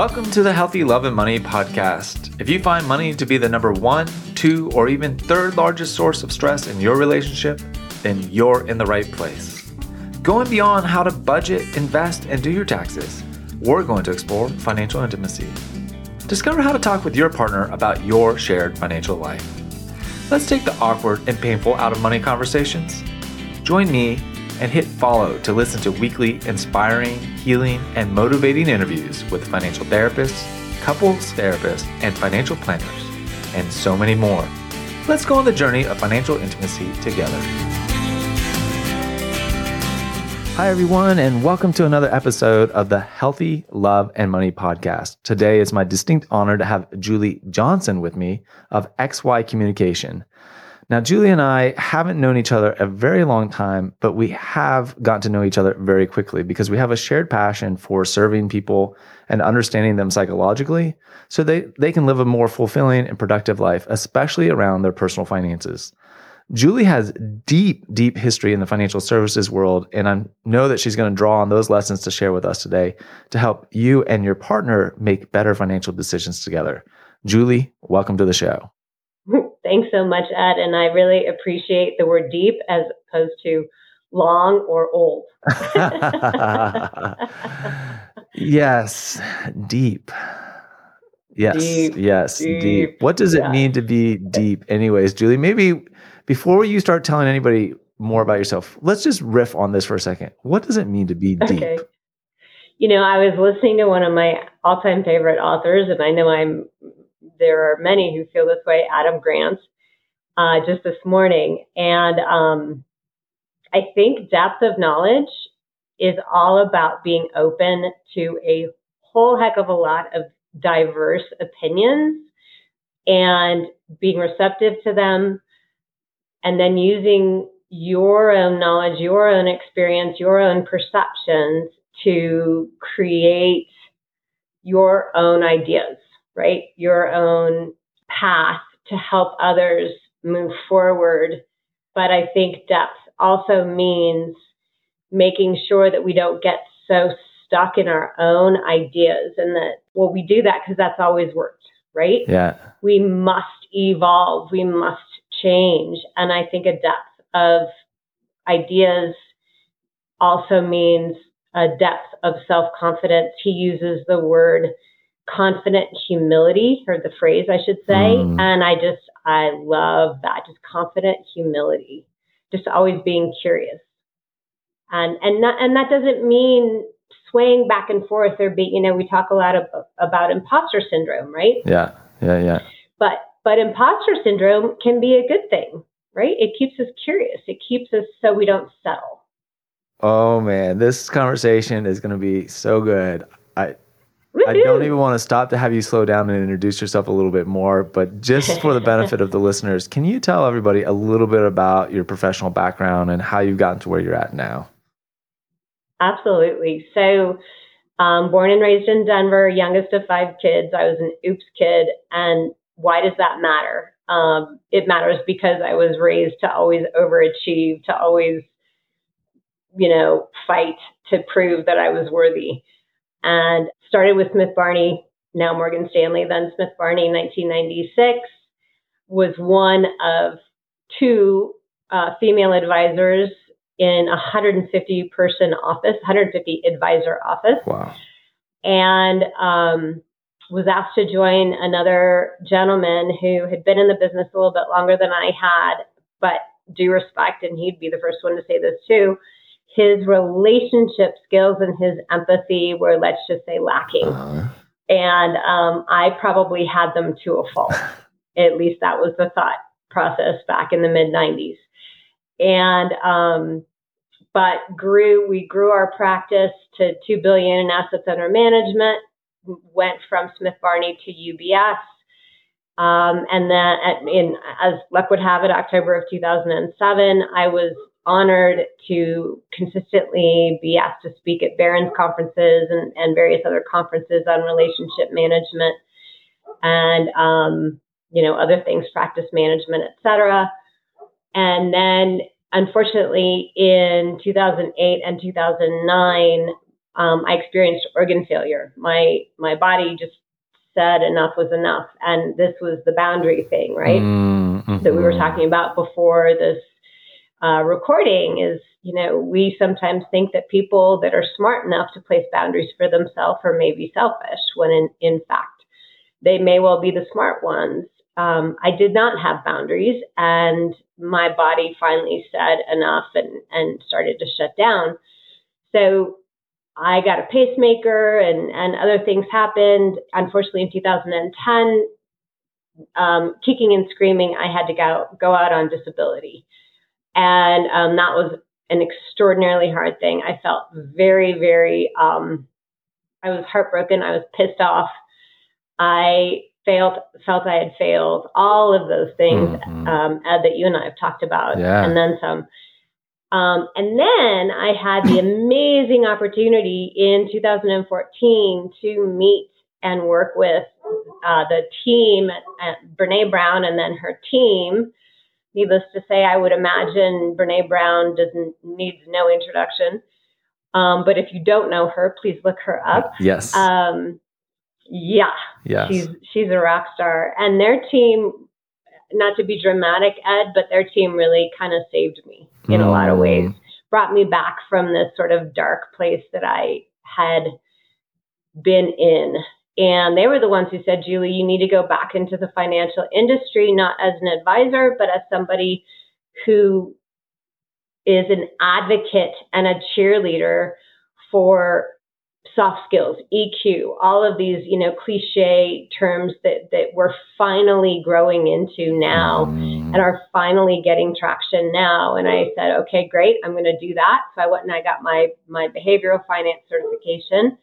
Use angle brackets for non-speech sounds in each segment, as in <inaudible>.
Welcome to the Healthy Love and Money podcast. If you find money to be the number one, two, or even third largest source of stress in your relationship, then you're in the right place. Going beyond how to budget, invest, and do your taxes, we're going to explore financial intimacy. Discover how to talk with your partner about your shared financial life. Let's take the awkward and painful out of money conversations. Join me and hit follow to listen to weekly inspiring, healing, and motivating interviews with financial therapists, couples therapists, and financial planners, and so many more. Let's go on the journey of financial intimacy together. Hi, everyone, and welcome to another episode of the Healthy Love and Money podcast. Today is my distinct honor to have Julie Johnson with me of XY Communication. Now, Julie and I haven't known each other a very long time, but we have gotten to know each other very quickly because we have a shared passion for serving people and understanding them psychologically so they, they can live a more fulfilling and productive life, especially around their personal finances. Julie has deep, deep history in the financial services world, and I know that she's going to draw on those lessons to share with us today to help you and your partner make better financial decisions together. Julie, welcome to the show. Thanks so much, Ed. And I really appreciate the word deep as opposed to long or old. <laughs> yes, deep. Yes, deep, yes, deep. deep. What does it mean to be deep, anyways, Julie? Maybe before you start telling anybody more about yourself, let's just riff on this for a second. What does it mean to be deep? Okay. You know, I was listening to one of my all time favorite authors, and I know I'm there are many who feel this way, Adam Grant, uh, just this morning. And um, I think depth of knowledge is all about being open to a whole heck of a lot of diverse opinions and being receptive to them. And then using your own knowledge, your own experience, your own perceptions to create your own ideas right? Your own path to help others move forward. But I think depth also means making sure that we don't get so stuck in our own ideas and that, well, we do that because that's always worked, right? Yeah. We must evolve, we must change. And I think a depth of ideas also means a depth of self confidence. He uses the word confident humility, or the phrase I should say. Mm. And I just, I love that, just confident humility, just always being curious. And, and, not, and that doesn't mean swaying back and forth or be, you know, we talk a lot of, about imposter syndrome, right? Yeah, yeah, yeah. But, but imposter syndrome can be a good thing, right? It keeps us curious. It keeps us so we don't settle. Oh man, this conversation is going to be so good. I I don't even want to stop to have you slow down and introduce yourself a little bit more, but just for the benefit of the <laughs> listeners, can you tell everybody a little bit about your professional background and how you've gotten to where you're at now? Absolutely. So, um, born and raised in Denver, youngest of five kids. I was an oops kid. And why does that matter? Um, it matters because I was raised to always overachieve, to always, you know, fight to prove that I was worthy and started with Smith Barney, now Morgan Stanley, then Smith Barney in 1996, was one of two uh, female advisors in a 150 person office, 150 advisor office. Wow. And um, was asked to join another gentleman who had been in the business a little bit longer than I had, but due respect, and he'd be the first one to say this too, his relationship skills and his empathy were, let's just say, lacking. Uh-huh. And um, I probably had them to a fault. <laughs> At least that was the thought process back in the mid 90s. And, um, but grew, we grew our practice to 2 billion in assets under management, went from Smith Barney to UBS. Um, and then, at, in, as luck would have it, October of 2007, I was honored to consistently be asked to speak at Barron's conferences and, and various other conferences on relationship management and um, you know other things, practice management, etc. And then, unfortunately, in 2008 and 2009, um, I experienced organ failure. My my body just said enough was enough, and this was the boundary thing, right? Mm-hmm. That we were talking about before this uh, recording is, you know, we sometimes think that people that are smart enough to place boundaries for themselves are maybe selfish, when in, in fact, they may well be the smart ones. Um, I did not have boundaries, and my body finally said enough and, and started to shut down. So I got a pacemaker and, and other things happened. Unfortunately, in 2010, um, kicking and screaming, I had to go, go out on disability. And um, that was an extraordinarily hard thing. I felt very, very, um, I was heartbroken. I was pissed off. I failed, felt I had failed, all of those things mm-hmm. um, Ed, that you and I have talked about, yeah. and then some. Um, and then I had the amazing opportunity in 2014 to meet and work with uh, the team at Brene Brown and then her team. Needless to say, I would imagine Brene Brown doesn't needs no introduction. Um, but if you don't know her, please look her up. Yes. Um, yeah. Yes. She's she's a rock star, and their team. Not to be dramatic, Ed, but their team really kind of saved me in mm. a lot of ways. Mm. Brought me back from this sort of dark place that I had been in. And they were the ones who said, Julie, you need to go back into the financial industry, not as an advisor, but as somebody who is an advocate and a cheerleader for soft skills, EQ, all of these, you know, cliche terms that, that we're finally growing into now and are finally getting traction now. And I said, okay, great, I'm going to do that. So I went and I got my, my behavioral finance certification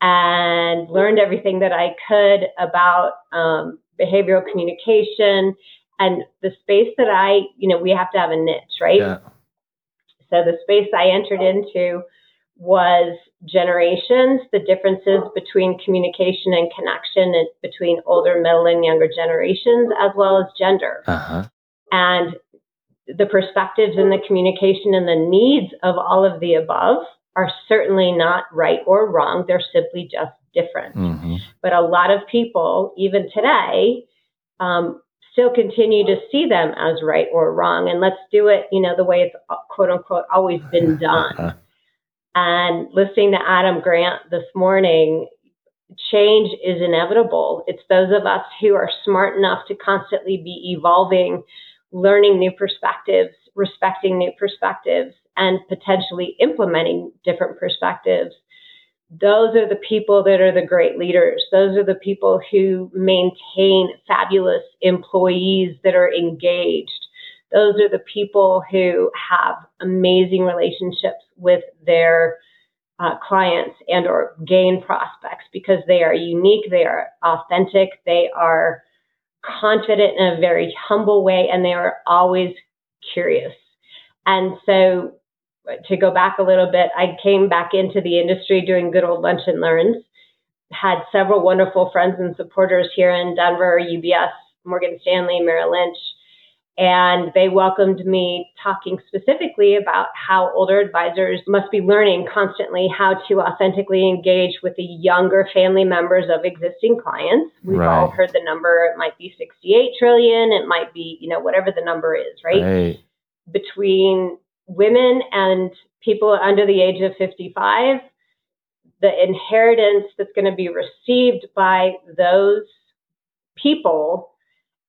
and learned everything that I could about um, behavioral communication and the space that I, you know, we have to have a niche, right? Yeah. So the space I entered into was generations, the differences between communication and connection and between older, middle, and younger generations, as well as gender. Uh-huh. And the perspectives and the communication and the needs of all of the above are certainly not right or wrong. They're simply just different. Mm-hmm. But a lot of people, even today, um, still continue to see them as right or wrong. And let's do it, you know, the way it's quote unquote always been <laughs> done. And listening to Adam Grant this morning, change is inevitable. It's those of us who are smart enough to constantly be evolving, learning new perspectives, respecting new perspectives, and potentially implementing different perspectives. Those are the people that are the great leaders. Those are the people who maintain fabulous employees that are engaged those are the people who have amazing relationships with their uh, clients and or gain prospects because they are unique, they are authentic, they are confident in a very humble way, and they are always curious. And so, to go back a little bit, I came back into the industry doing good old lunch and learns. Had several wonderful friends and supporters here in Denver, UBS, Morgan Stanley, Merrill Lynch, and they welcomed me talking specifically about how older advisors must be learning constantly how to authentically engage with the younger family members of existing clients. We've right. all heard the number, it might be 68 trillion, it might be, you know, whatever the number is, right? right. Between women and people under the age of 55, the inheritance that's going to be received by those people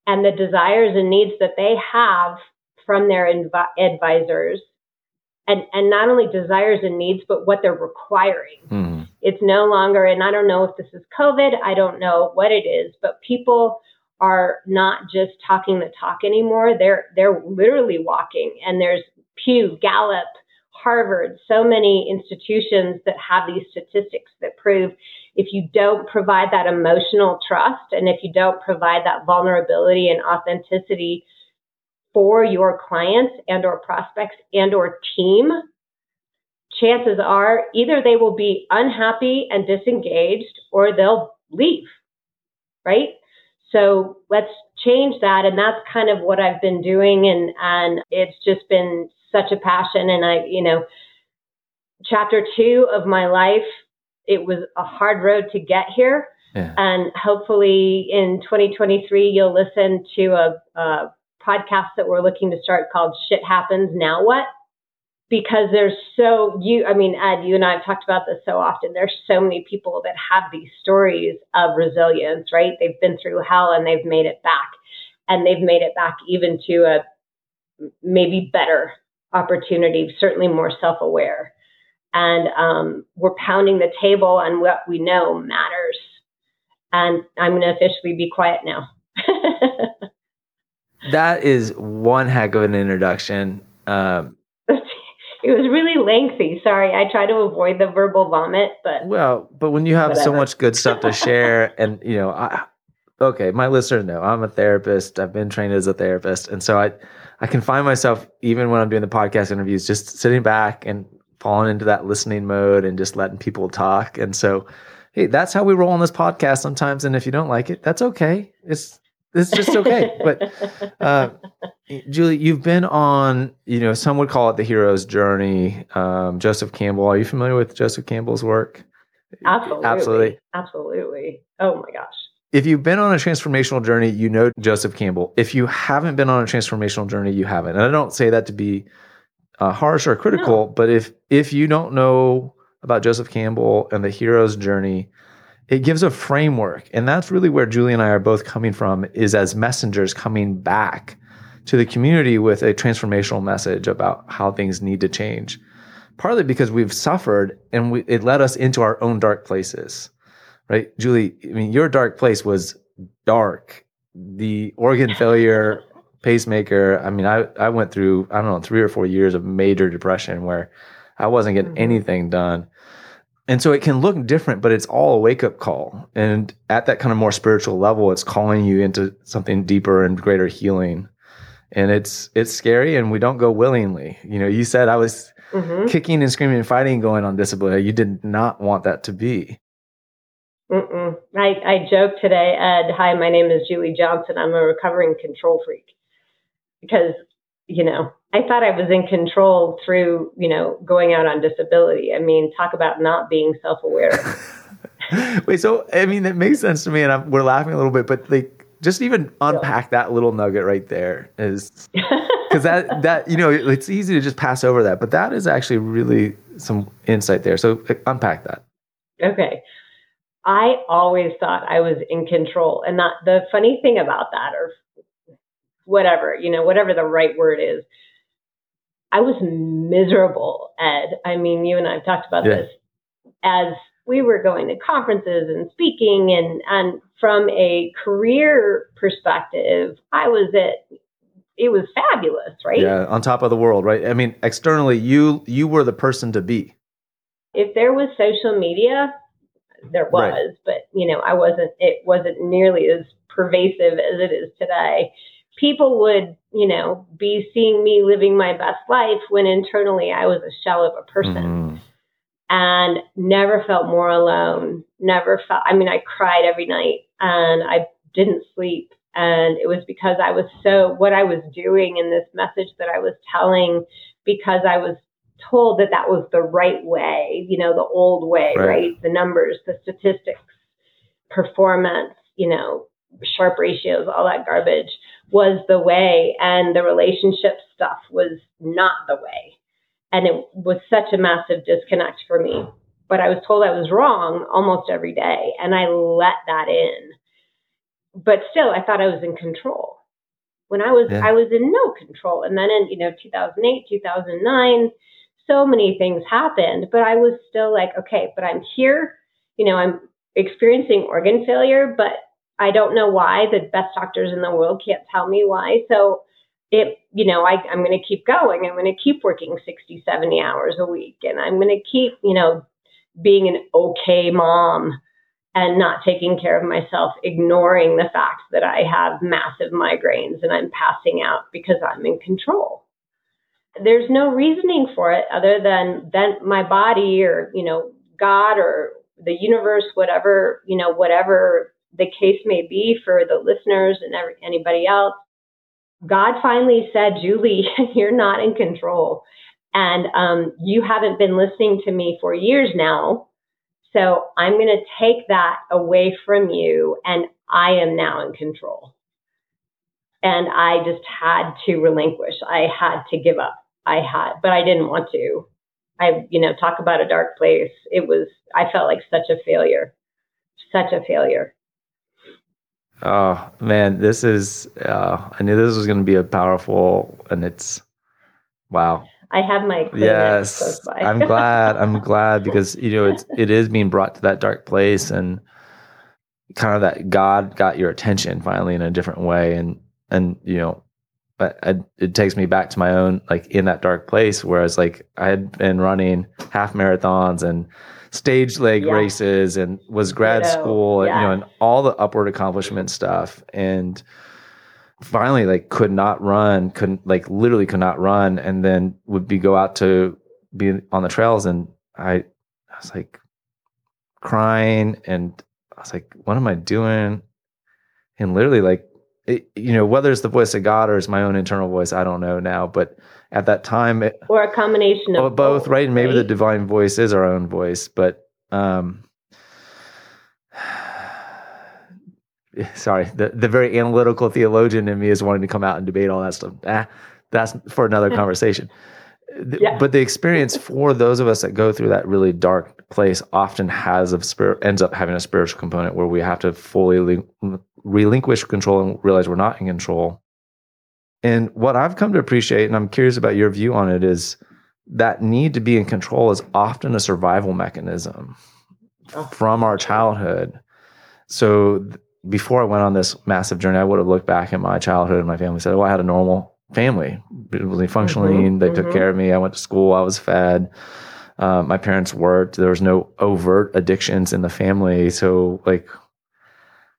and the desires and needs that they have from their inv- advisors. And and not only desires and needs but what they're requiring. Mm-hmm. it's no longer and i don't know if this is covid i don't know what it is but people are not just talking the talk anymore. They're they're literally walking and there's pew gallup harvard so many institutions that have these statistics that prove if you don't provide that emotional trust and if you don't provide that vulnerability and authenticity for your clients and or prospects and or team chances are either they will be unhappy and disengaged or they'll leave right so let's change that and that's kind of what i've been doing and and it's just been such a passion and i you know chapter two of my life. It was a hard road to get here. Yeah. And hopefully in 2023, you'll listen to a, a podcast that we're looking to start called Shit Happens Now What? Because there's so, you, I mean, Ed, you and I have talked about this so often. There's so many people that have these stories of resilience, right? They've been through hell and they've made it back. And they've made it back even to a maybe better opportunity, certainly more self aware. And um, we're pounding the table on what we know matters. And I'm going to officially be quiet now. <laughs> that is one heck of an introduction. Um, it was really lengthy. Sorry, I try to avoid the verbal vomit, but well, but when you have whatever. so much good stuff to share, <laughs> and you know, I, okay, my listeners know I'm a therapist. I've been trained as a therapist, and so I I can find myself even when I'm doing the podcast interviews, just sitting back and falling into that listening mode and just letting people talk. And so, hey, that's how we roll on this podcast sometimes. And if you don't like it, that's okay. It's it's just okay. but <laughs> uh, Julie, you've been on, you know, some would call it the hero's journey. Um, Joseph Campbell, are you familiar with Joseph Campbell's work? Absolutely. Absolutely. Absolutely. Oh my gosh. If you've been on a transformational journey, you know Joseph Campbell. If you haven't been on a transformational journey, you haven't. And I don't say that to be uh, harsh or critical, no. but if if you don't know about Joseph Campbell and the hero's journey, it gives a framework, and that's really where Julie and I are both coming from. Is as messengers coming back to the community with a transformational message about how things need to change. Partly because we've suffered, and we, it led us into our own dark places right? Julie, I mean, your dark place was dark. The organ <laughs> failure, pacemaker. I mean, I, I went through, I don't know, three or four years of major depression where I wasn't getting mm-hmm. anything done. And so it can look different, but it's all a wake up call. And at that kind of more spiritual level, it's calling you into something deeper and greater healing. And it's it's scary and we don't go willingly. You know, you said I was mm-hmm. kicking and screaming and fighting going on disability. You did not want that to be. Mm-mm. I, I joke today, Ed. Hi, my name is Julie Johnson. I'm a recovering control freak because, you know, I thought I was in control through, you know, going out on disability. I mean, talk about not being self aware. <laughs> Wait, so, I mean, that makes sense to me, and I'm, we're laughing a little bit, but like, just even unpack that little nugget right there is <laughs> because that, that, you know, it's easy to just pass over that, but that is actually really some insight there. So, uh, unpack that. Okay. I always thought I was in control. And that the funny thing about that, or whatever, you know, whatever the right word is, I was miserable, Ed. I mean, you and I have talked about yeah. this as we were going to conferences and speaking and and from a career perspective, I was at it was fabulous, right? Yeah, on top of the world, right? I mean, externally you you were the person to be. If there was social media, there was, right. but you know, I wasn't. It wasn't nearly as pervasive as it is today. People would, you know, be seeing me living my best life when internally I was a shell of a person. Mm. And never felt more alone. Never felt, I mean, I cried every night and I didn't sleep. And it was because I was so, what I was doing in this message that I was telling, because I was told that that was the right way, you know, the old way, right? right? The numbers, the statistics, performance, you know, Sharpe ratios, all that garbage was the way. And the relationship stuff was not the way. And it was such a massive disconnect for me. But I was told I was wrong almost every day. And I let that in. But still, I thought I was in control. When I was, yeah. I was in no control. And then in, you know, 2008, 2009, so many things happened, but I was still like, okay, but I'm here. You know, I'm experiencing organ failure, but I don't know why. The best doctors in the world can't tell me why. So it, you know, I, I'm going to keep going. I'm going to keep working 60, 70 hours a week. And I'm going to keep, you know, being an okay mom and not taking care of myself, ignoring the fact that I have massive migraines and I'm passing out because I'm in control there's no reasoning for it other than then my body or you know god or the universe whatever you know whatever the case may be for the listeners and every, anybody else god finally said julie <laughs> you're not in control And um, you haven't been listening to me for years now. So I'm going to take that away from you, and I am now in control. And I just had to relinquish. I had to give up. I had, but I didn't want to. I, you know, talk about a dark place. It was, I felt like such a failure, such a failure. Oh man, this is, uh, I knew this was going to be a powerful and it's, wow. I have my yes. I'm glad. I'm <laughs> glad because you know it's it is being brought to that dark place and kind of that God got your attention finally in a different way and and you know but I, it takes me back to my own like in that dark place whereas like i had been running half marathons and stage leg yeah. races and was grad Ditto. school yeah. you know and all the upward accomplishment stuff and finally like could not run couldn't like literally could not run and then would be go out to be on the trails and i i was like crying and i was like what am i doing and literally like it, you know, whether it's the voice of God or it's my own internal voice, I don't know now. But at that time, it, or a combination of both, both, right? And maybe right? the divine voice is our own voice, but um, <sighs> sorry, the the very analytical theologian in me is wanting to come out and debate all that stuff. Ah, that's for another <laughs> conversation. yeah. But the experience for those of us that go through that really dark place often has a spirit ends up having a spiritual component where we have to fully relinquish control and realize we're not in control. And what I've come to appreciate, and I'm curious about your view on it, is that need to be in control is often a survival mechanism oh. from our childhood. So th- before I went on this massive journey, I would have looked back at my childhood and my family said, "Oh, I had a normal family, really functioning. Mm-hmm, they mm-hmm. took care of me. I went to school. I was fed. Uh, my parents worked. There was no overt addictions in the family. So, like,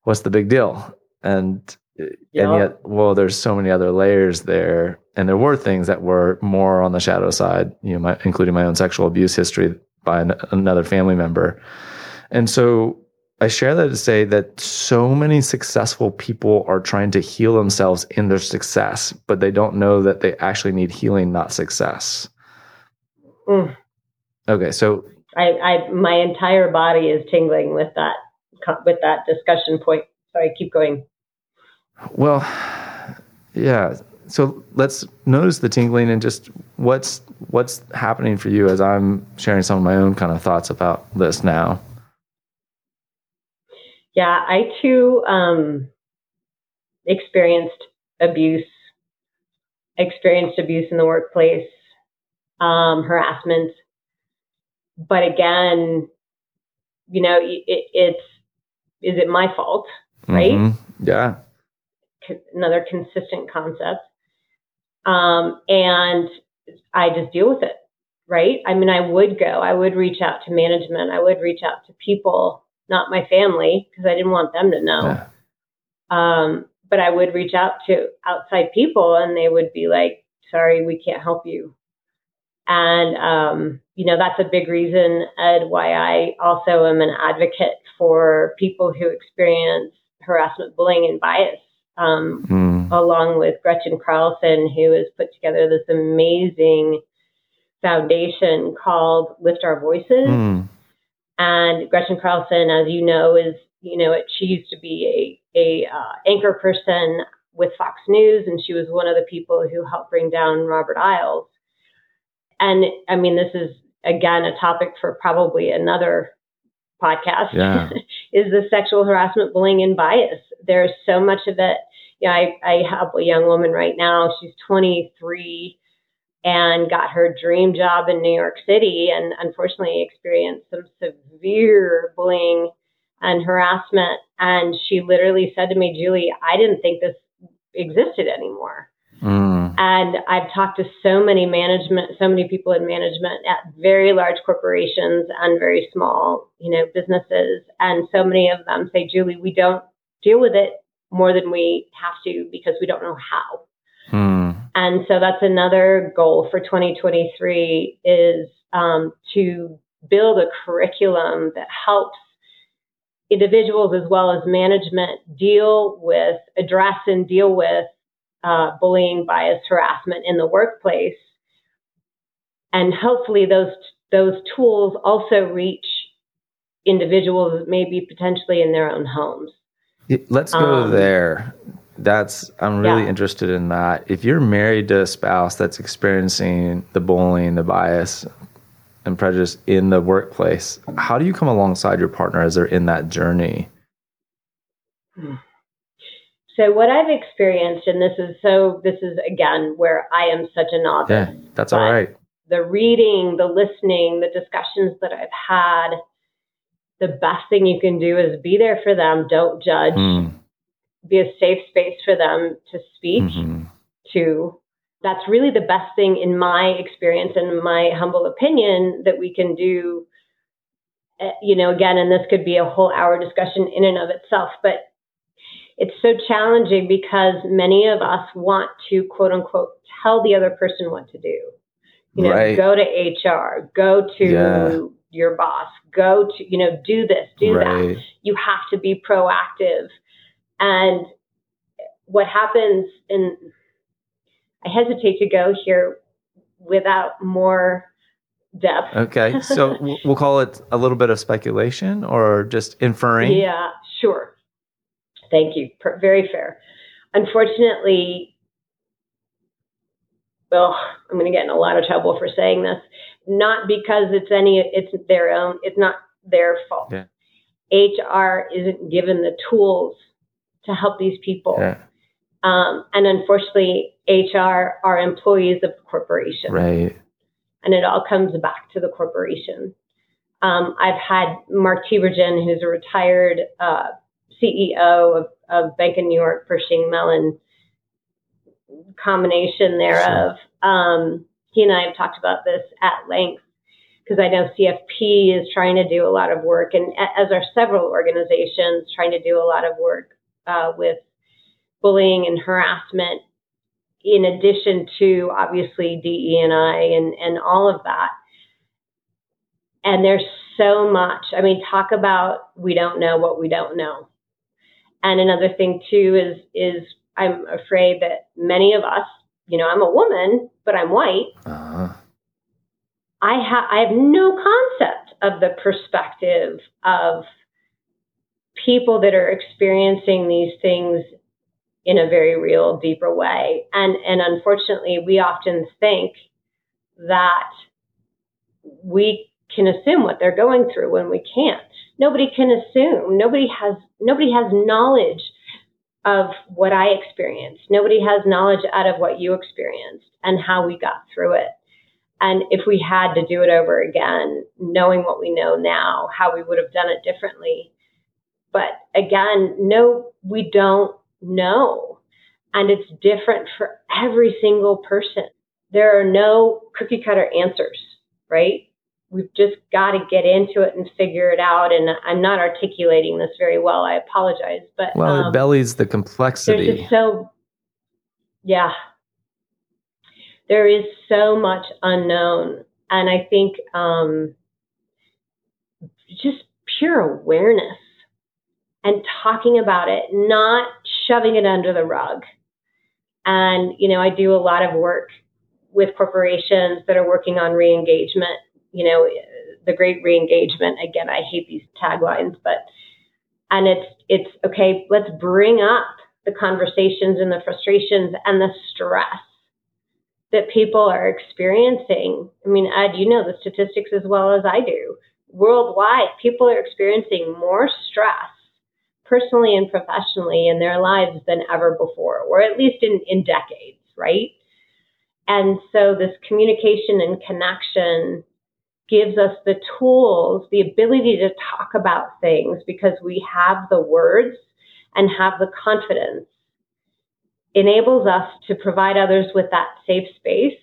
what's the big deal? And and yet, well, there's so many other layers there, and there were things that were more on the shadow side. You know, my, including my own sexual abuse history by an, another family member, and so I share that to say that so many successful people are trying to heal themselves in their success, but they don't know that they actually need healing, not success. Mm. Okay, so I, I, my entire body is tingling with that with that discussion point. Sorry, keep going. Well, yeah. So let's notice the tingling and just what's what's happening for you as I'm sharing some of my own kind of thoughts about this now. Yeah, I too um, experienced abuse, experienced abuse in the workplace, um, harassment. But again, you know, it, it's is it my fault, right? Mm-hmm. Yeah. Another consistent concept. Um, and I just deal with it, right? I mean, I would go, I would reach out to management, I would reach out to people, not my family, because I didn't want them to know. Yeah. Um, but I would reach out to outside people and they would be like, sorry, we can't help you. And, um, you know, that's a big reason, Ed, why I also am an advocate for people who experience harassment, bullying, and bias, um, mm. along with Gretchen Carlson, who has put together this amazing foundation called Lift Our Voices. Mm. And Gretchen Carlson, as you know, is you know she used to be a a uh, anchor person with Fox News, and she was one of the people who helped bring down Robert Ailes. And I mean, this is again a topic for probably another podcast yeah. <laughs> is the sexual harassment, bullying, and bias. There's so much of it. Know, I, I have a young woman right now. She's 23 and got her dream job in New York City, and unfortunately experienced some severe bullying and harassment. And she literally said to me, Julie, I didn't think this existed anymore. Mm. And I've talked to so many management, so many people in management at very large corporations and very small, you know, businesses. And so many of them say, Julie, we don't deal with it more than we have to because we don't know how. Mm. And so that's another goal for 2023 is um, to build a curriculum that helps individuals as well as management deal with, address and deal with uh, bullying, bias, harassment in the workplace and hopefully those those tools also reach individuals maybe potentially in their own homes. Let's go um, there. That's I'm really yeah. interested in that. If you're married to a spouse that's experiencing the bullying, the bias, and prejudice in the workplace, how do you come alongside your partner as they're in that journey? So what I've experienced, and this is so this is again where I am such a novice. Yeah, that's all right. The reading, the listening, the discussions that I've had, the best thing you can do is be there for them. Don't judge. Mm. Be a safe space for them to speak mm-hmm. to. That's really the best thing in my experience and my humble opinion that we can do. Eh, you know, again, and this could be a whole hour discussion in and of itself, but it's so challenging because many of us want to quote unquote tell the other person what to do. You know, right. go to HR, go to yeah. Your boss, go to, you know, do this, do right. that. You have to be proactive. And what happens, and I hesitate to go here without more depth. Okay. <laughs> So we'll call it a little bit of speculation or just inferring. Yeah, sure. Thank you. Very fair. Unfortunately, well, I'm going to get in a lot of trouble for saying this. Not because it's any, it's their own, it's not their fault. Yeah. HR isn't given the tools to help these people. Yeah. Um, and unfortunately, HR are employees of the corporation. Right. And it all comes back to the corporation. Um, I've had Mark Tibergien, who's a retired uh, CEO of, of Bank of New York, Pershing Mellon combination thereof. Sure. Um, he and I have talked about this at length because I know CFP is trying to do a lot of work, and as are several organizations trying to do a lot of work uh, with bullying and harassment, in addition to obviously DE and I and and all of that. And there's so much. I mean, talk about we don't know what we don't know. And another thing too is is I'm afraid that many of us, you know, I'm a woman, but I'm white. Uh-huh. I have I have no concept of the perspective of people that are experiencing these things in a very real, deeper way. And and unfortunately, we often think that we can assume what they're going through when we can't nobody can assume. Nobody has nobody has knowledge of what I experienced. Nobody has knowledge out of what you experienced and how we got through it. And if we had to do it over again, knowing what we know now, how we would have done it differently. But again, no, we don't know. And it's different for every single person. There are no cookie cutter answers, right? We've just got to get into it and figure it out. And I'm not articulating this very well. I apologize, but well, um, it bellies the complexity. Just so, yeah, there is so much unknown, and I think um, just pure awareness and talking about it, not shoving it under the rug. And you know, I do a lot of work with corporations that are working on re-engagement you know, the great reengagement. Again, I hate these taglines, but and it's it's okay. Let's bring up the conversations and the frustrations and the stress that people are experiencing. I mean, Ed, you know the statistics as well as I do. Worldwide, people are experiencing more stress personally and professionally in their lives than ever before, or at least in, in decades, right? And so this communication and connection gives us the tools, the ability to talk about things because we have the words and have the confidence, enables us to provide others with that safe space,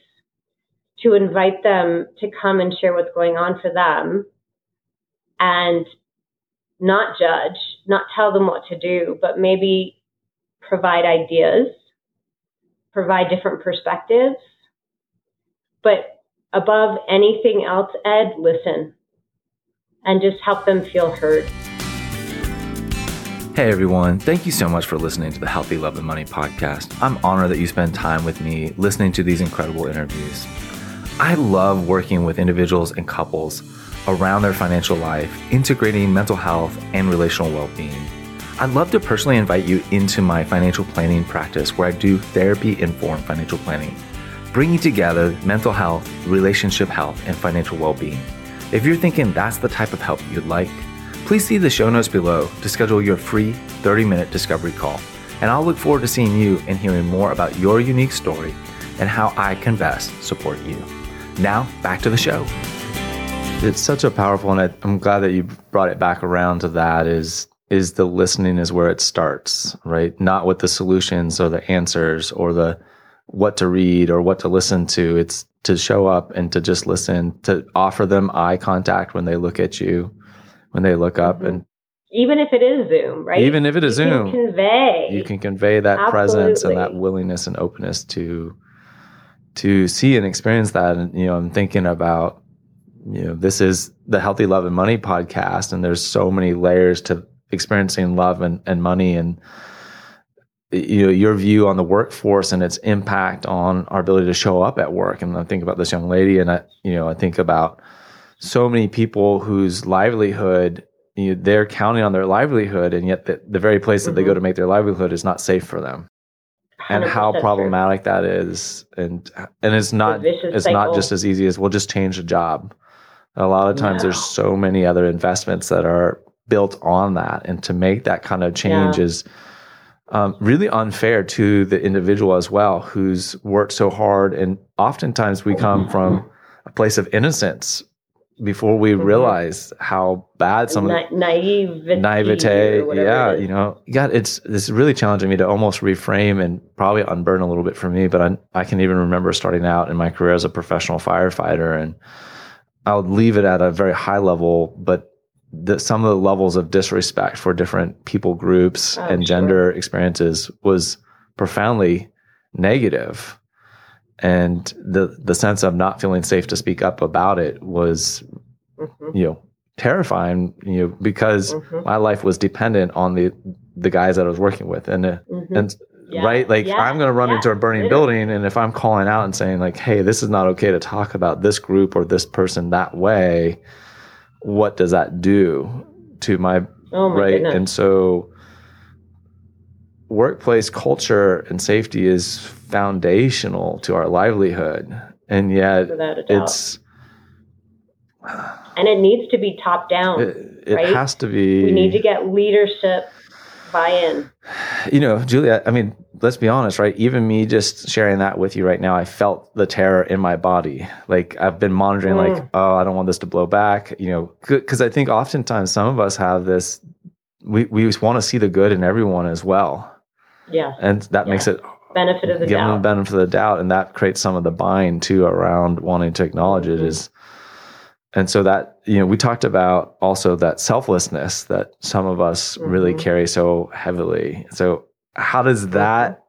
to invite them to come and share what's going on for them and not judge, not tell them what to do, but maybe provide ideas, provide different perspectives, but above anything else, Ed, listen and just help them feel heard. Hey everyone, thank you so much for listening to the Healthy Love and Money podcast. I'm honored that you spend time with me listening to these incredible interviews. I love working with individuals and couples around their financial life, integrating mental health and relational well being. I'd love to personally invite you into my financial planning practice where I do therapy informed financial planning, bringing together mental health, relationship health, and financial well being. If you're thinking that's the type of help you'd like, please see the show notes below to schedule your free 30 minute discovery call. And I'll look forward to seeing you and hearing more about your unique story and how I can best support you. Now, back to the show. It's such a powerful, and I'm glad that you brought it back around to that. Is is the listening is where it starts, right? Not with the solutions or the answers or the what to read or what to listen to. It's to show up and to just listen, to offer them eye contact when they look at you, when they look up, mm-hmm. and even if it is Zoom, right? Even if it is you Zoom, convey you can convey that Absolutely. presence and that willingness and openness to to see and experience that. And you know, I'm thinking about you know this is the Healthy Love and Money podcast, and there's so many layers to experiencing love and, and money and you know your view on the workforce and its impact on our ability to show up at work and i think about this young lady and i you know i think about so many people whose livelihood you know, they're counting on their livelihood and yet the, the very place that mm-hmm. they go mm-hmm. to make their livelihood is not safe for them and how problematic true. that is and and it's not it's cycle. not just as easy as we'll just change the job a lot of times no. there's so many other investments that are built on that and to make that kind of change yeah. is um, really unfair to the individual as well who's worked so hard. And oftentimes we come from a place of innocence before we mm-hmm. realize how bad some Na- naivety, naivete yeah you know. God it's it's really challenging me to almost reframe and probably unburn a little bit for me but I, I can even remember starting out in my career as a professional firefighter and i would leave it at a very high level but the, some of the levels of disrespect for different people groups oh, and gender experiences was profoundly negative and the the sense of not feeling safe to speak up about it was mm-hmm. you know terrifying you know because mm-hmm. my life was dependent on the the guys that I was working with and uh, mm-hmm. and yeah. right like yeah. I'm going to run yeah. into a burning building and if I'm calling out and saying like hey this is not okay to talk about this group or this person that way what does that do to my, oh my right? Goodness. And so workplace culture and safety is foundational to our livelihood. And yet it's and it needs to be top down. It, it right? has to be. We need to get leadership buy-in. You know, Julia, I mean, let's be honest, right? Even me just sharing that with you right now, I felt the terror in my body. Like I've been monitoring, mm. like, oh, I don't want this to blow back, you know, because I think oftentimes some of us have this, we, we want to see the good in everyone as well. Yeah. And that yeah. makes it benefit of the give doubt. them the benefit of the doubt. And that creates some of the bind too around wanting to acknowledge mm-hmm. it is, and so that you know we talked about also that selflessness that some of us mm-hmm. really carry so heavily so how does that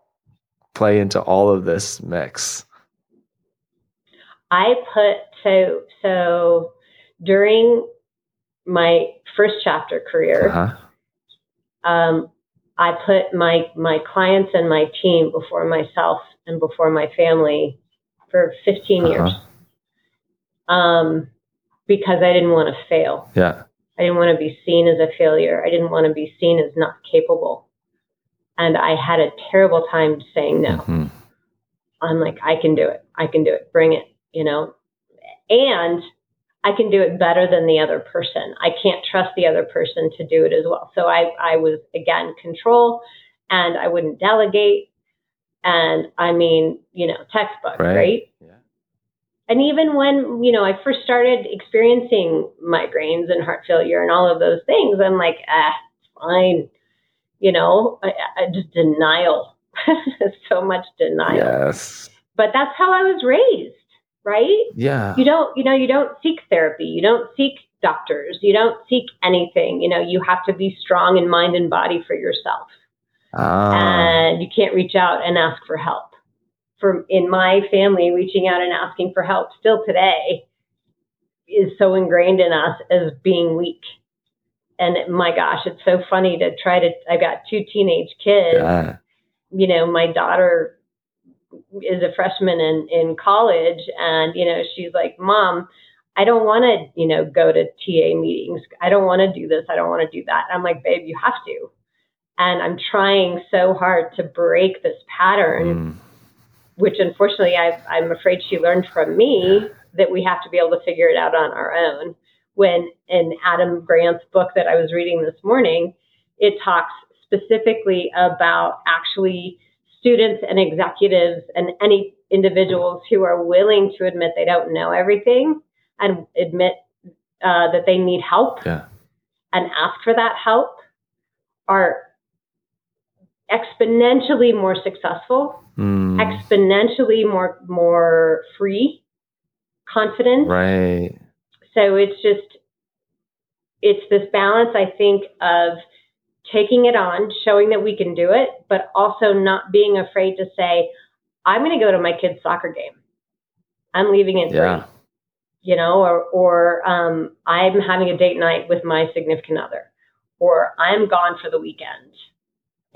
play into all of this mix i put so so during my first chapter career uh-huh. um, i put my my clients and my team before myself and before my family for 15 uh-huh. years um, because I didn't want to fail. Yeah. I didn't want to be seen as a failure. I didn't want to be seen as not capable. And I had a terrible time saying no. Mm-hmm. I'm like, I can do it. I can do it. Bring it, you know? And I can do it better than the other person. I can't trust the other person to do it as well. So I, I was, again, control and I wouldn't delegate. And I mean, you know, textbook, right? right? Yeah and even when you know I first started experiencing migraines and heart failure and all of those things, I'm like, ah, fine. You know, I, I just denial, <laughs> so much denial. Yes. But that's how I was raised, right? Yeah. You don't, you know, you don't seek therapy. You don't seek doctors. You don't seek anything. You know, you have to be strong in mind and body for yourself. Ah. And you can't reach out and ask for help for in my family reaching out and asking for help still today is so ingrained in us as being weak. And my gosh, it's so funny to try to. I've got two teenage kids. Yeah. You know, my daughter is a freshman in in college, and you know she's like, "Mom, I don't want to, you know, go to TA meetings. I don't want to do this. I don't want to do that." I'm like, "Babe, you have to." And I'm trying so hard to break this pattern, mm. which unfortunately I, I'm afraid she learned from me that we have to be able to figure it out on our own. When in Adam Grant's book that I was reading this morning, it talks specifically about actually students and executives and any individuals who are willing to admit they don't know everything and admit uh, that they need help yeah. and ask for that help are exponentially more successful, mm. exponentially more more free, confident. Right. So it's just it's this balance I think of taking it on, showing that we can do it, but also not being afraid to say, I'm going to go to my kid's soccer game. I'm leaving at yeah. you know, or, or um, I'm having a date night with my significant other, or I'm gone for the weekend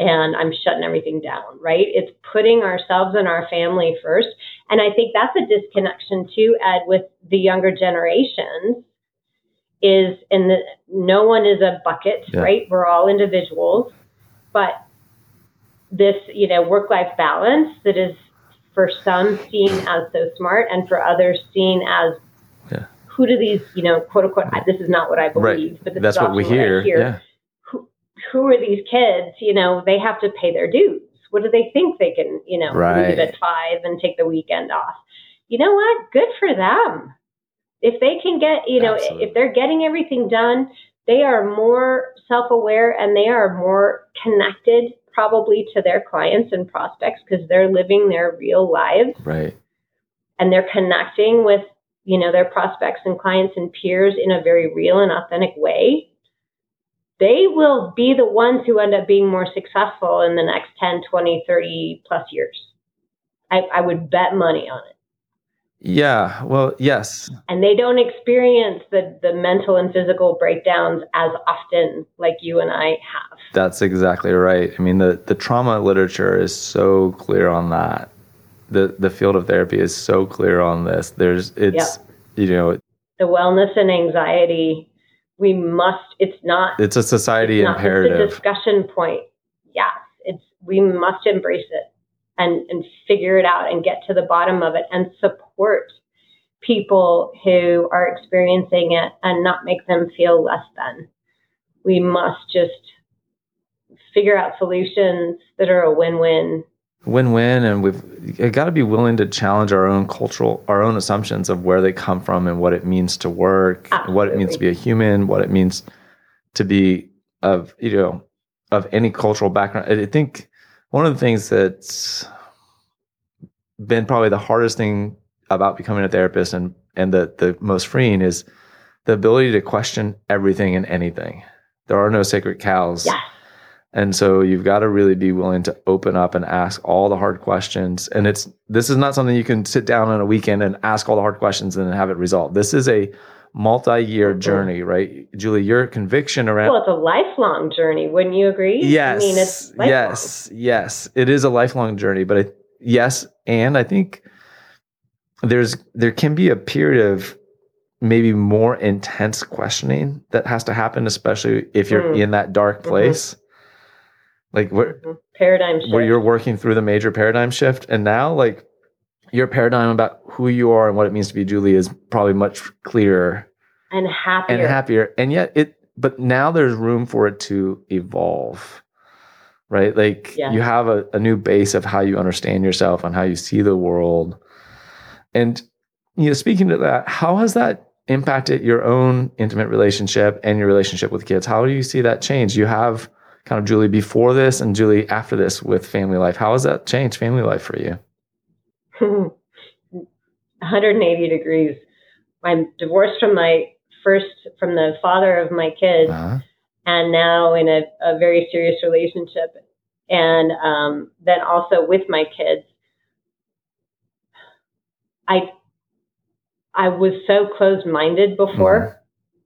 and I'm shutting everything down, right? It's putting ourselves and our family first. And I think that's a disconnection too, Ed, with the younger generations is and the, no one is a bucket, yeah. right? We're all individuals, but this, you know, work life balance that is for some seen as so smart and for others seen as yeah. who do these, you know, quote unquote, this is not what I believe, right. but that's what we hear. Hear. Yeah. Who, are these kids? You know, they have to pay their dues. What do they think they can, you know, right. leave at five and take the weekend off? You know what? Good for them if they can get, you know, Absolutely. if they're getting everything done, they are more self aware and they are more connected probably to their clients and prospects because they're living their real lives. Right. And they're connecting with, you know, their prospects and clients and peers in a very real and authentic way. They will be the ones who end up being more successful in the next 10, 20, 30 plus years. I, I would bet money on it. Yeah, well, yes. And they don't experience the, the mental and physical breakdowns as often like you and I have. That's exactly right. I mean, the, the trauma literature is so clear on that. The the field of therapy is so clear on this. There's it's yep. you know the wellness and anxiety. We must. It's not. It's a society it's imperative. Not, it's a discussion point. Yes, it's we must embrace it and, and figure it out and get to the bottom of it and support people who are experiencing it and not make them feel less than. We must just figure out solutions that are a win-win. Win-win, and we've got to be willing to challenge our own cultural, our own assumptions of where they come from and what it means to work, what it means to be a human, what it means to be of you know of any cultural background. I think one of the things that's been probably the hardest thing about becoming a therapist and and the the most freeing is the ability to question everything and anything. There are no sacred cows. Yes. And so you've got to really be willing to open up and ask all the hard questions. And it's this is not something you can sit down on a weekend and ask all the hard questions and have it resolved. This is a multi-year journey, right? Julie, your conviction around Well, it's a lifelong journey, wouldn't you agree? Yes. I mean, it's lifelong. yes, yes. It is a lifelong journey, but I, yes, and I think there's there can be a period of maybe more intense questioning that has to happen, especially if you're mm. in that dark mm-hmm. place. Mm-hmm. Like where mm-hmm. paradigm shift. where you're working through the major paradigm shift, and now like your paradigm about who you are and what it means to be Julie is probably much clearer and happier and happier. And yet it, but now there's room for it to evolve, right? Like yeah. you have a, a new base of how you understand yourself and how you see the world. And, you know, speaking to that, how has that impacted your own intimate relationship and your relationship with kids? How do you see that change? You have kind of Julie before this and Julie after this with family life. How has that changed family life for you? <laughs> 180 degrees. I'm divorced from my first, from the father of my kids, uh-huh. and now in a, a, very serious relationship. And um, then also with my kids, I I was so closed minded before.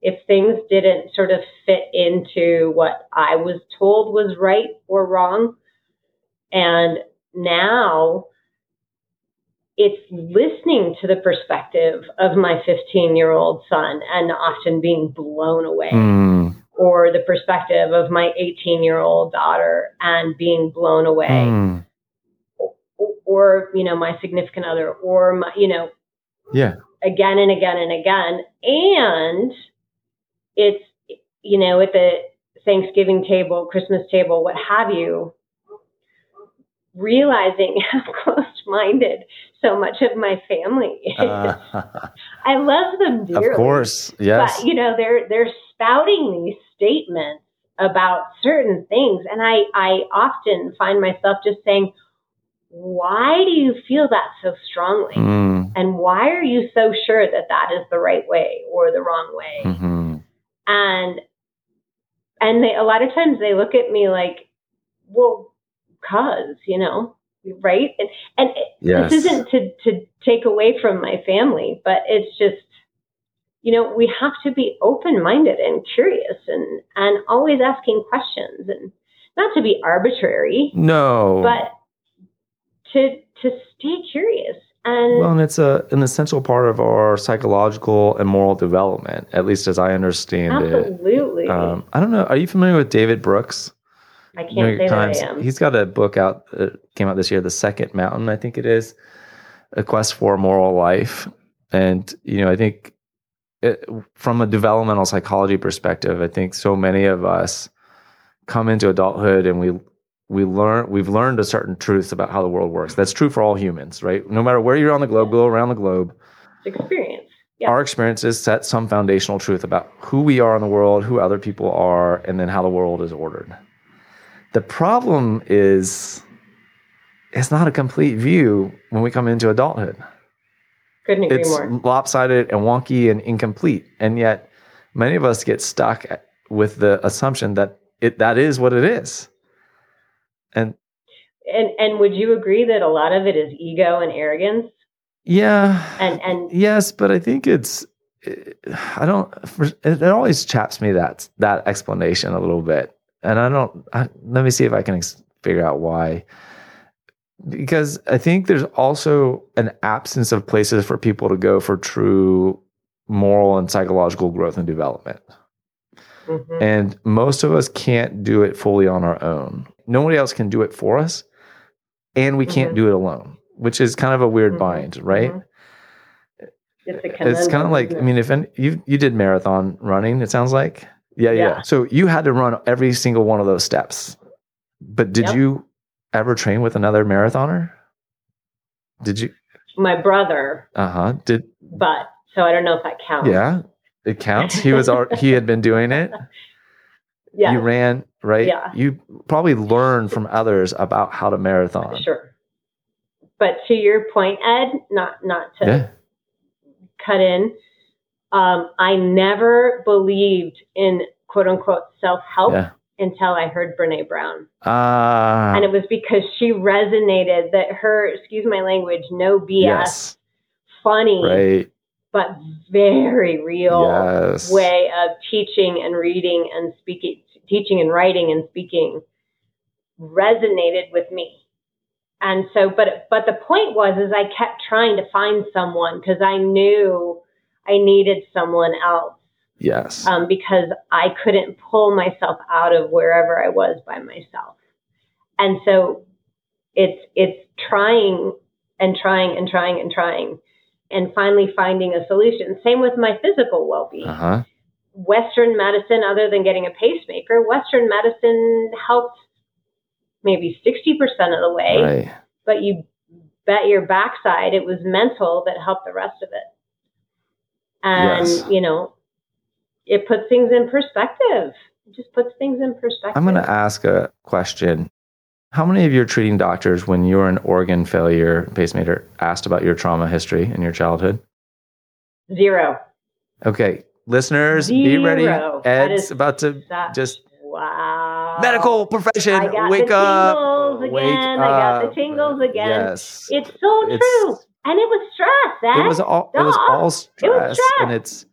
If things didn't sort of fit into what I was told was right or wrong, and now it's listening to the perspective of my 15 year old son and often being blown away. Mm. Or the perspective of my 18 year old daughter and being blown away. Mm. Or, or, you know, my significant other, or my, you know, Yeah. again and again and again. And it's, you know, at the Thanksgiving table, Christmas table, what have you, realizing <laughs> how closed-minded so much of my family is. Uh, <laughs> I love them dearly. of course. Yes. But you know, they're they're spouting these statements about certain things. And I, I often find myself just saying, Why do you feel that so strongly? Mm. And why are you so sure that that is the right way or the wrong way? hmm And and they a lot of times they look at me like, well, cause, you know, right? And and it- Yes. this isn't to to take away from my family, but it's just you know, we have to be open-minded and curious and and always asking questions and not to be arbitrary, No. but to to stay curious and Well, and it's a an essential part of our psychological and moral development, at least as I understand it. absolutely. Um, I don't know. Are you familiar with David Brooks? I can't New York say Times. that I am. He's got a book out that came out this year, The Second Mountain, I think it is, A Quest for a Moral Life. And, you know, I think it, from a developmental psychology perspective, I think so many of us come into adulthood and we we learn we've learned a certain truth about how the world works. That's true for all humans, right? No matter where you're on the globe, go around the globe. experience. Yeah. Our experiences set some foundational truth about who we are in the world, who other people are, and then how the world is ordered. The problem is it's not a complete view when we come into adulthood. Couldn't agree It's more. lopsided and wonky and incomplete. And yet many of us get stuck with the assumption that it that is what it is. And And and would you agree that a lot of it is ego and arrogance? yeah, And and Yes, but I think it's I don't it always chaps me that that explanation a little bit. And I don't I, let me see if I can ex- figure out why. Because I think there's also an absence of places for people to go for true moral and psychological growth and development. Mhm. And most of us can't do it fully on our own. Nobody else can do it for us. And we can't Mhm. do it alone, which is kind of a weird Mhm. bind, right? Mhm. it's, kind of like I mean, if any, you you did marathon running, it sounds like yeah, yeah, Yeah. So you had to run every single one of those steps. But did Yep. you ever train with another marathoner? Did you? my brother, Uh huh. Did but so I don't know if that counts. yeah? It counts. He was he had been doing it. <laughs> yeah, You ran right. Yeah. You probably learned from others about how to marathon. sure. But to your point, Ed, not not to Yeah. cut in, um, I never believed in quote unquote self help Yeah. until I heard Brene Brown. Ah. and it was because she resonated that her excuse my language no bs yes. funny Right. but very real Yes. way of teaching and reading and speaking teaching and writing and speaking resonated with me and so but but the point was is i kept trying to find someone because i knew i needed someone else Yes. um, because I couldn't pull myself out of wherever I was by myself. And so it's it's trying and trying and trying and trying and finally finding a solution. Same with my physical well-being. Uh huh. Western medicine, other than getting a pacemaker, Western medicine helps maybe 60% of the way, Right. but you bet your backside it was mental that helped the rest of it. And, Yes. you know, it puts things in perspective. It just puts things in perspective. I'm going to ask a question. How many of your treating doctors, when you were an organ failure pacemaker, asked about your trauma history in your childhood? Zero. Okay, listeners, be ready. Ed's about to just wow. medical profession. I got wake the up. tingles Wake again. I got the tingles again. Yes. It's so It's- true. And it was stress. That It was all. It was all stress, stress. and it's.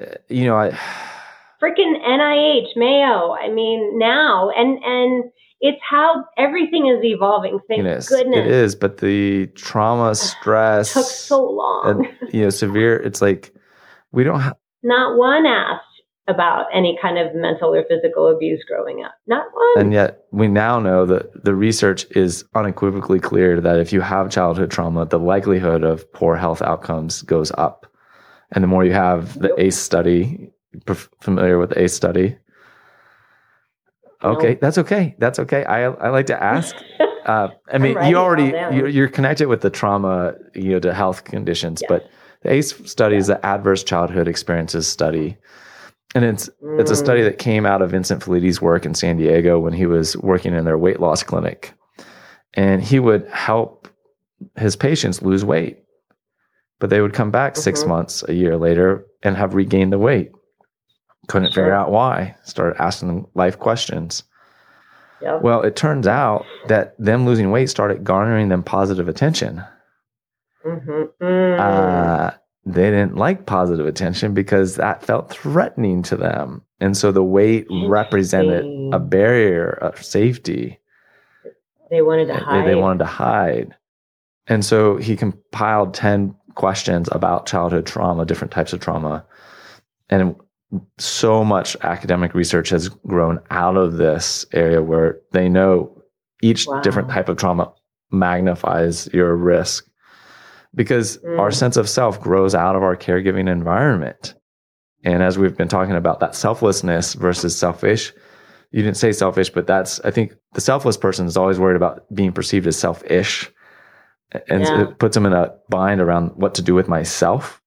uh, You know, I. <sighs> freaking NIH, Mayo. I mean, now and and it's how everything is evolving. Thank goodness. it is. But the trauma, stress, took so long. and, you know, severe. It's like we don't have. Not one asked about any kind of mental or physical abuse growing up. Not one. And yet, we now know that the research is unequivocally clear that if you have childhood trauma, the likelihood of poor health outcomes goes up. And the more you have the. ACE study, familiar with the ACE study? Okay, No. that's okay. That's okay. I, I like to ask. <laughs> Uh, I mean, you already you're, you're connected with the trauma, you know, to health conditions, Yes. but the ACE study is the Adverse Childhood Experiences Study, and it's it's a Mm. study that came out of Vincent Felitti's work in San Diego when he was working in their weight loss clinic. And he would help his patients lose weight. But they would come back 6 Mhm. months, a year later, and have regained the weight. Couldn't figure out why. Started asking them life questions. Yep. Well, it turns out that them losing weight started garnering them positive attention. Mhm. Mm. Uh, they didn't like positive attention because that felt threatening to them. And so the weight represented a barrier of safety. they wanted to They- hide. They wanted to hide. And so he compiled 10 questions about childhood trauma, different types of trauma. And so much academic research has grown out of this area where they know each Wow. different type of trauma magnifies your risk because our Mm. sense of self grows out of our caregiving environment. And as we've been talking about that selflessness versus selfish, you didn't say selfish, but that's, I think the selfless person is always worried about being perceived as selfish. And Yeah. it puts them in a bind around what to do with myself.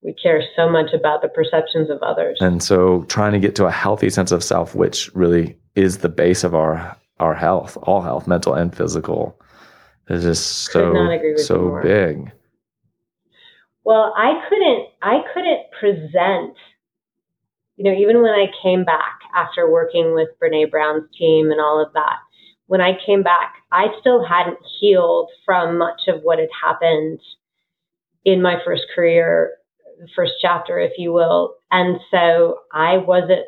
we care so much about the perceptions of others. And so trying to get to a healthy sense of self, which really is the base of our, our health, all health, mental and physical, is just so, agree with so big. Well, I couldn't I couldn't present you know, even when I came back after working with Brene Brown's team and all of that, when I came back, I still hadn't healed from much of what had happened in my first career, the first chapter, if you will. And so I wasn't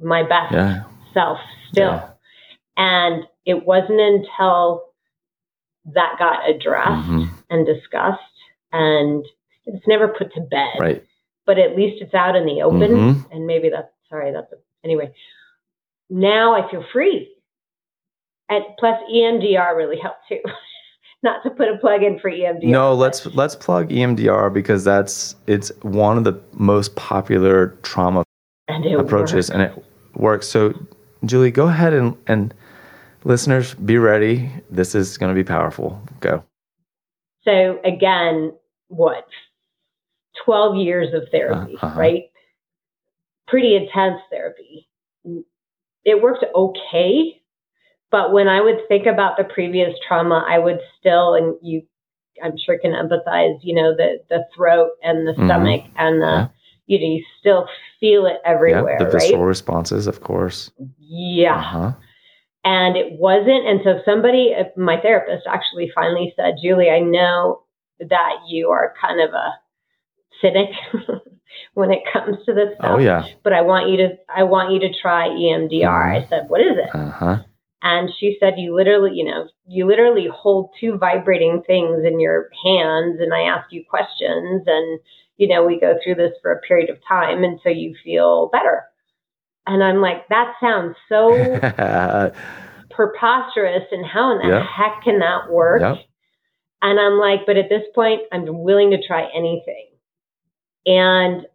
my best Yeah. self still. Yeah. And it wasn't until that got addressed Mhm. and discussed and it's never put to bed Right. but at least it's out in the open Mhm. and maybe that's sorry that's a, anyway now i feel free and plus emdr really helped too <laughs> not to put a plug in for emdr No, let's let's plug EMDR because that's it's one of the most popular trauma and approaches worked. and it works. So Julie, go ahead and and listeners be ready. This is going to be powerful. Go. so again what 12 years of therapy Uh-huh. right pretty intense therapy it worked okay but when i would think about the previous trauma i would still and you i'm sure can empathize you know the the throat and the Mhm. stomach and the Yeah. you know you still feel it everywhere yeah, the visceral right responses, of course. yeah Uh-huh. And it wasn't and so somebody uh, my therapist actually finally said julie i know that you are kind of a cynic <laughs> when it comes to this stuff Oh yeah. but i want you to i want you to try emdr i said what is it Uh-huh. and she said you literally you know you literally hold two vibrating things in your hands and i ask you questions and you know we go through this for a period of time until you feel better and i'm like that sounds so <laughs> preposterous and how in the Yeah. heck can that work and i'm like but at this point i'm willing to try anything and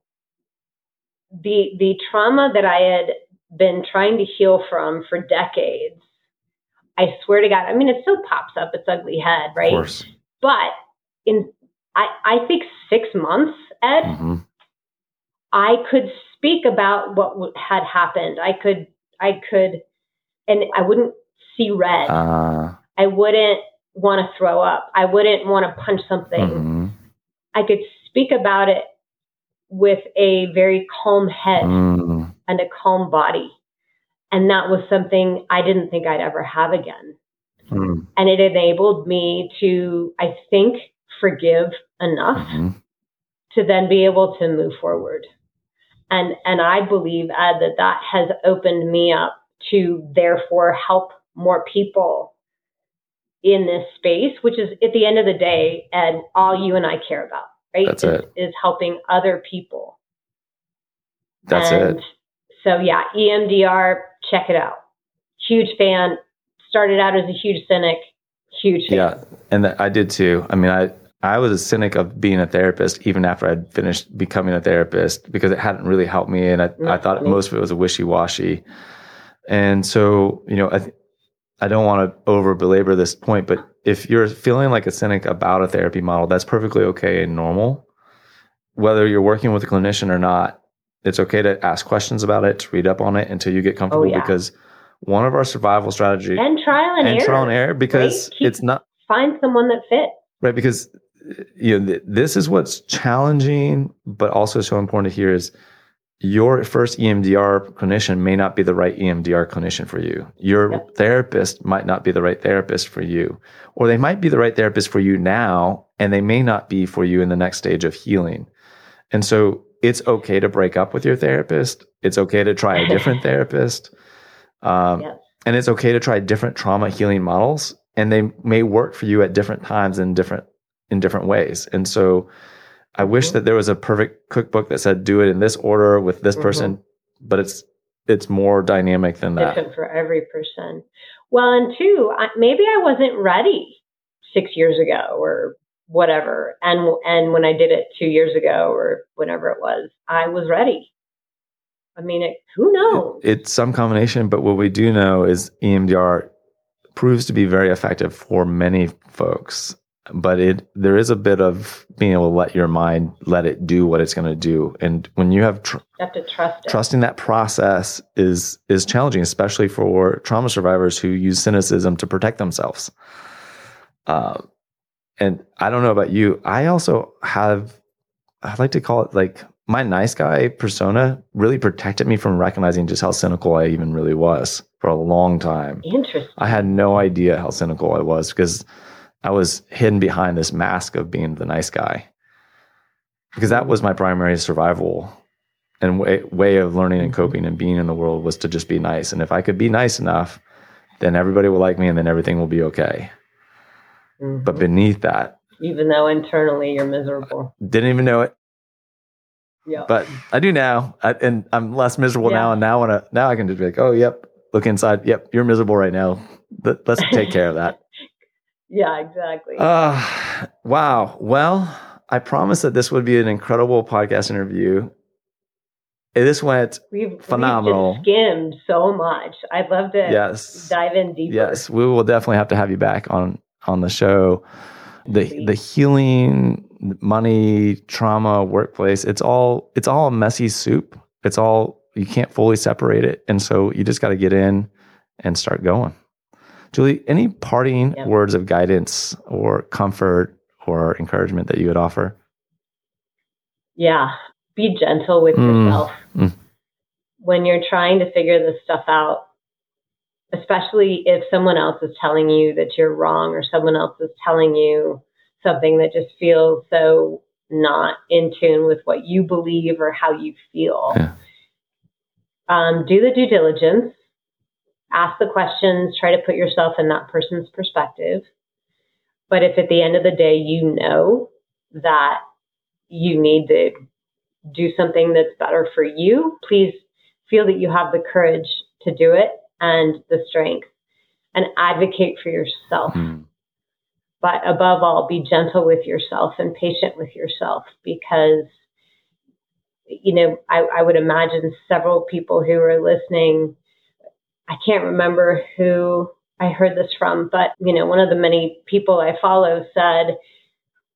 the the trauma that i had been trying to heal from for decades i swear to god i mean it still pops up its ugly head Of right course. but in i i think six months ed Mhm. I could speak about what w- had happened. I could, I could, and I wouldn't see red. Uh, I wouldn't want to throw up. I wouldn't want to punch something. mhm. I could speak about it with a very calm head Mm. and a calm body. And that was something I didn't think I'd ever have again. Mm. And it enabled me to, I think, forgive enough Mhm. to then be able to move forward. And and I believe Ed that that has opened me up to therefore help more people in this space, which is at the end of the day, and all you and I care about, right? That's is, it. is helping other people. That's and it. So yeah, EMDR, check it out. Huge fan. Started out as a huge cynic. Huge fan. Yeah, and I did too. I mean, I I was a cynic of being a therapist even after I'd finished becoming a therapist because it hadn't really helped me, and I, Mm, I thought most of it was a wishy washy. And so, you know, I th- I don't want to over belabor this point, but if you're feeling like a cynic about a therapy model, that's perfectly okay and normal. Whether you're working with a clinician or not, it's okay to ask questions about it, to read up on it until you get comfortable. Oh, yeah. Because one of our survival strategies And trial and, and error. trial and error because Keep- it's not Find someone that fits. right because you know th- this is what's challenging but also so important to hear is your first EMDR clinician may not be the right EMDR clinician for you. Your Yep. therapist might not be the right therapist for you. Or they might be the right therapist for you now and they may not be for you in the next stage of healing. And so it's okay to break up with your therapist. It's okay to try a different <laughs> therapist. Um, Yes. And it's okay to try different trauma healing models, and they may work for you at different times in different in different ways. And so, I wish Mhm. that there was a perfect cookbook that said do it in this order with this Mhm. person, but it's it's more dynamic than that. different for every person. Well, and two, I, maybe I wasn't ready six years ago or whatever, and and when I did it two years ago or whenever it was, I was ready. I mean, it, who knows? It's some combination, but what we do know is EMDR proves to be very effective for many folks. But it there is a bit of being able to let your mind let it do what it's going to do, and when you have tr- You have to trust it. trusting that process is is challenging, especially for trauma survivors who use cynicism to protect themselves. Uh, and I don't know about you. I also have, I like to call it like my nice guy persona really protected me from recognizing just how cynical I even really was for a long time. Interesting. I had no idea how cynical I was because I was hidden behind this mask of being the nice guy. Because that was my primary survival and way, way of learning and coping and being in the world was to just be nice. And if I could be nice enough, then everybody will like me and then everything will be okay. Mhm. But beneath that, even though internally you're miserable. didn't even know it, Yeah. but I do now. I, and I'm less miserable now. And now when I, now I can just be like, oh, yep, look inside. Yep, you're miserable right now. Let's take care of that. Yeah, exactly. Uh, wow. Well, I promised that this would be an incredible podcast interview. This went, we've phenomenal. We've skimmed so much. I'd love to yes. dive in deeper. Yes, we will definitely have to have you back on on the show. The Please. the healing, money, trauma, workplace, it's all it's all a messy soup. It's all you can't fully separate it. And so you just got to get in and start going. Julie, any parting Yep. words of guidance or comfort or encouragement that you would offer? Yeah. Be gentle with Mm. yourself Mm. when you're trying to figure this stuff out, especially if someone else is telling you that you're wrong or someone else is telling you something that just feels so not in tune with what you believe or how you feel. Yeah. Um, do the due diligence, ask the questions, try to put yourself in that person's perspective. But if at the end of the day you know that you need to do something that's better for you, please feel that you have the courage to do it and the strength and advocate for yourself. Mm. But above all, be gentle with yourself and patient with yourself because, you know, I, I would imagine several people who are listening. I can't remember who I heard this from, but, you know, one of the many people I follow said,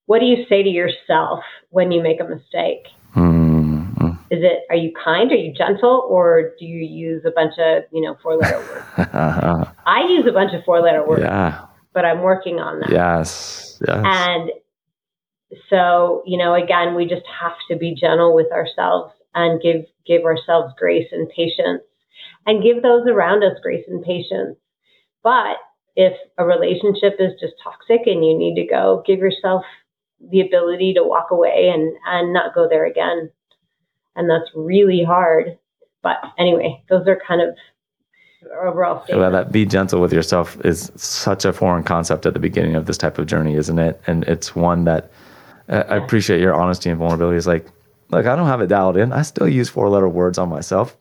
What do you say to yourself when you make a mistake? Mm, mm. Is it, are you kind? Are you gentle? Or do you use a bunch of, you know, four letter words? <laughs> I use a bunch of four letter words, yeah. but I'm working on that. Yes. Yes. And so, you know, again, we just have to be gentle with ourselves and give give ourselves grace and patience and give those around us grace and patience. But if a relationship is just toxic and you need to go, give yourself the ability to walk away and and not go there again. And that's really hard. But anyway, those are kind of overall statement. Well, that be gentle with yourself is such a foreign concept at the beginning of this type of journey, isn't it? And it's one that uh, I appreciate your honesty and vulnerability. Is like, look, I don't have it dialed in. I still use four letter words on myself.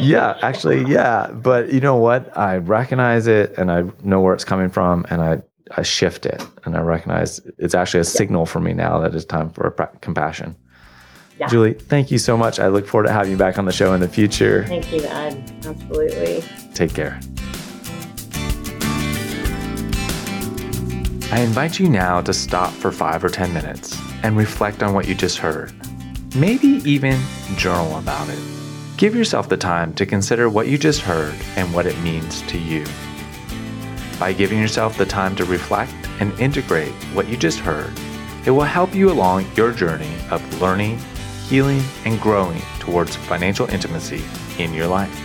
Yeah, actually, yeah. But you know what? I recognize it and I know where it's coming from and I, I shift it and I recognize it's actually a signal for me now that it's time for compassion. Yeah. Julie, thank you so much. I look forward to having you back on the show in the future. Thank you, Ed. Absolutely. Take care. I invite you now to stop for five or 10 minutes and reflect on what you just heard. Maybe even journal about it. Give yourself the time to consider what you just heard and what it means to you. By giving yourself the time to reflect and integrate what you just heard, it will help you along your journey of learning healing, and growing towards financial intimacy in your life.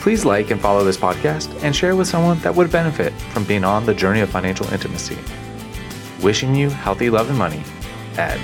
Please like and follow this podcast and share with someone that would benefit from being on the journey of financial intimacy. Wishing you healthy love and money, Ed.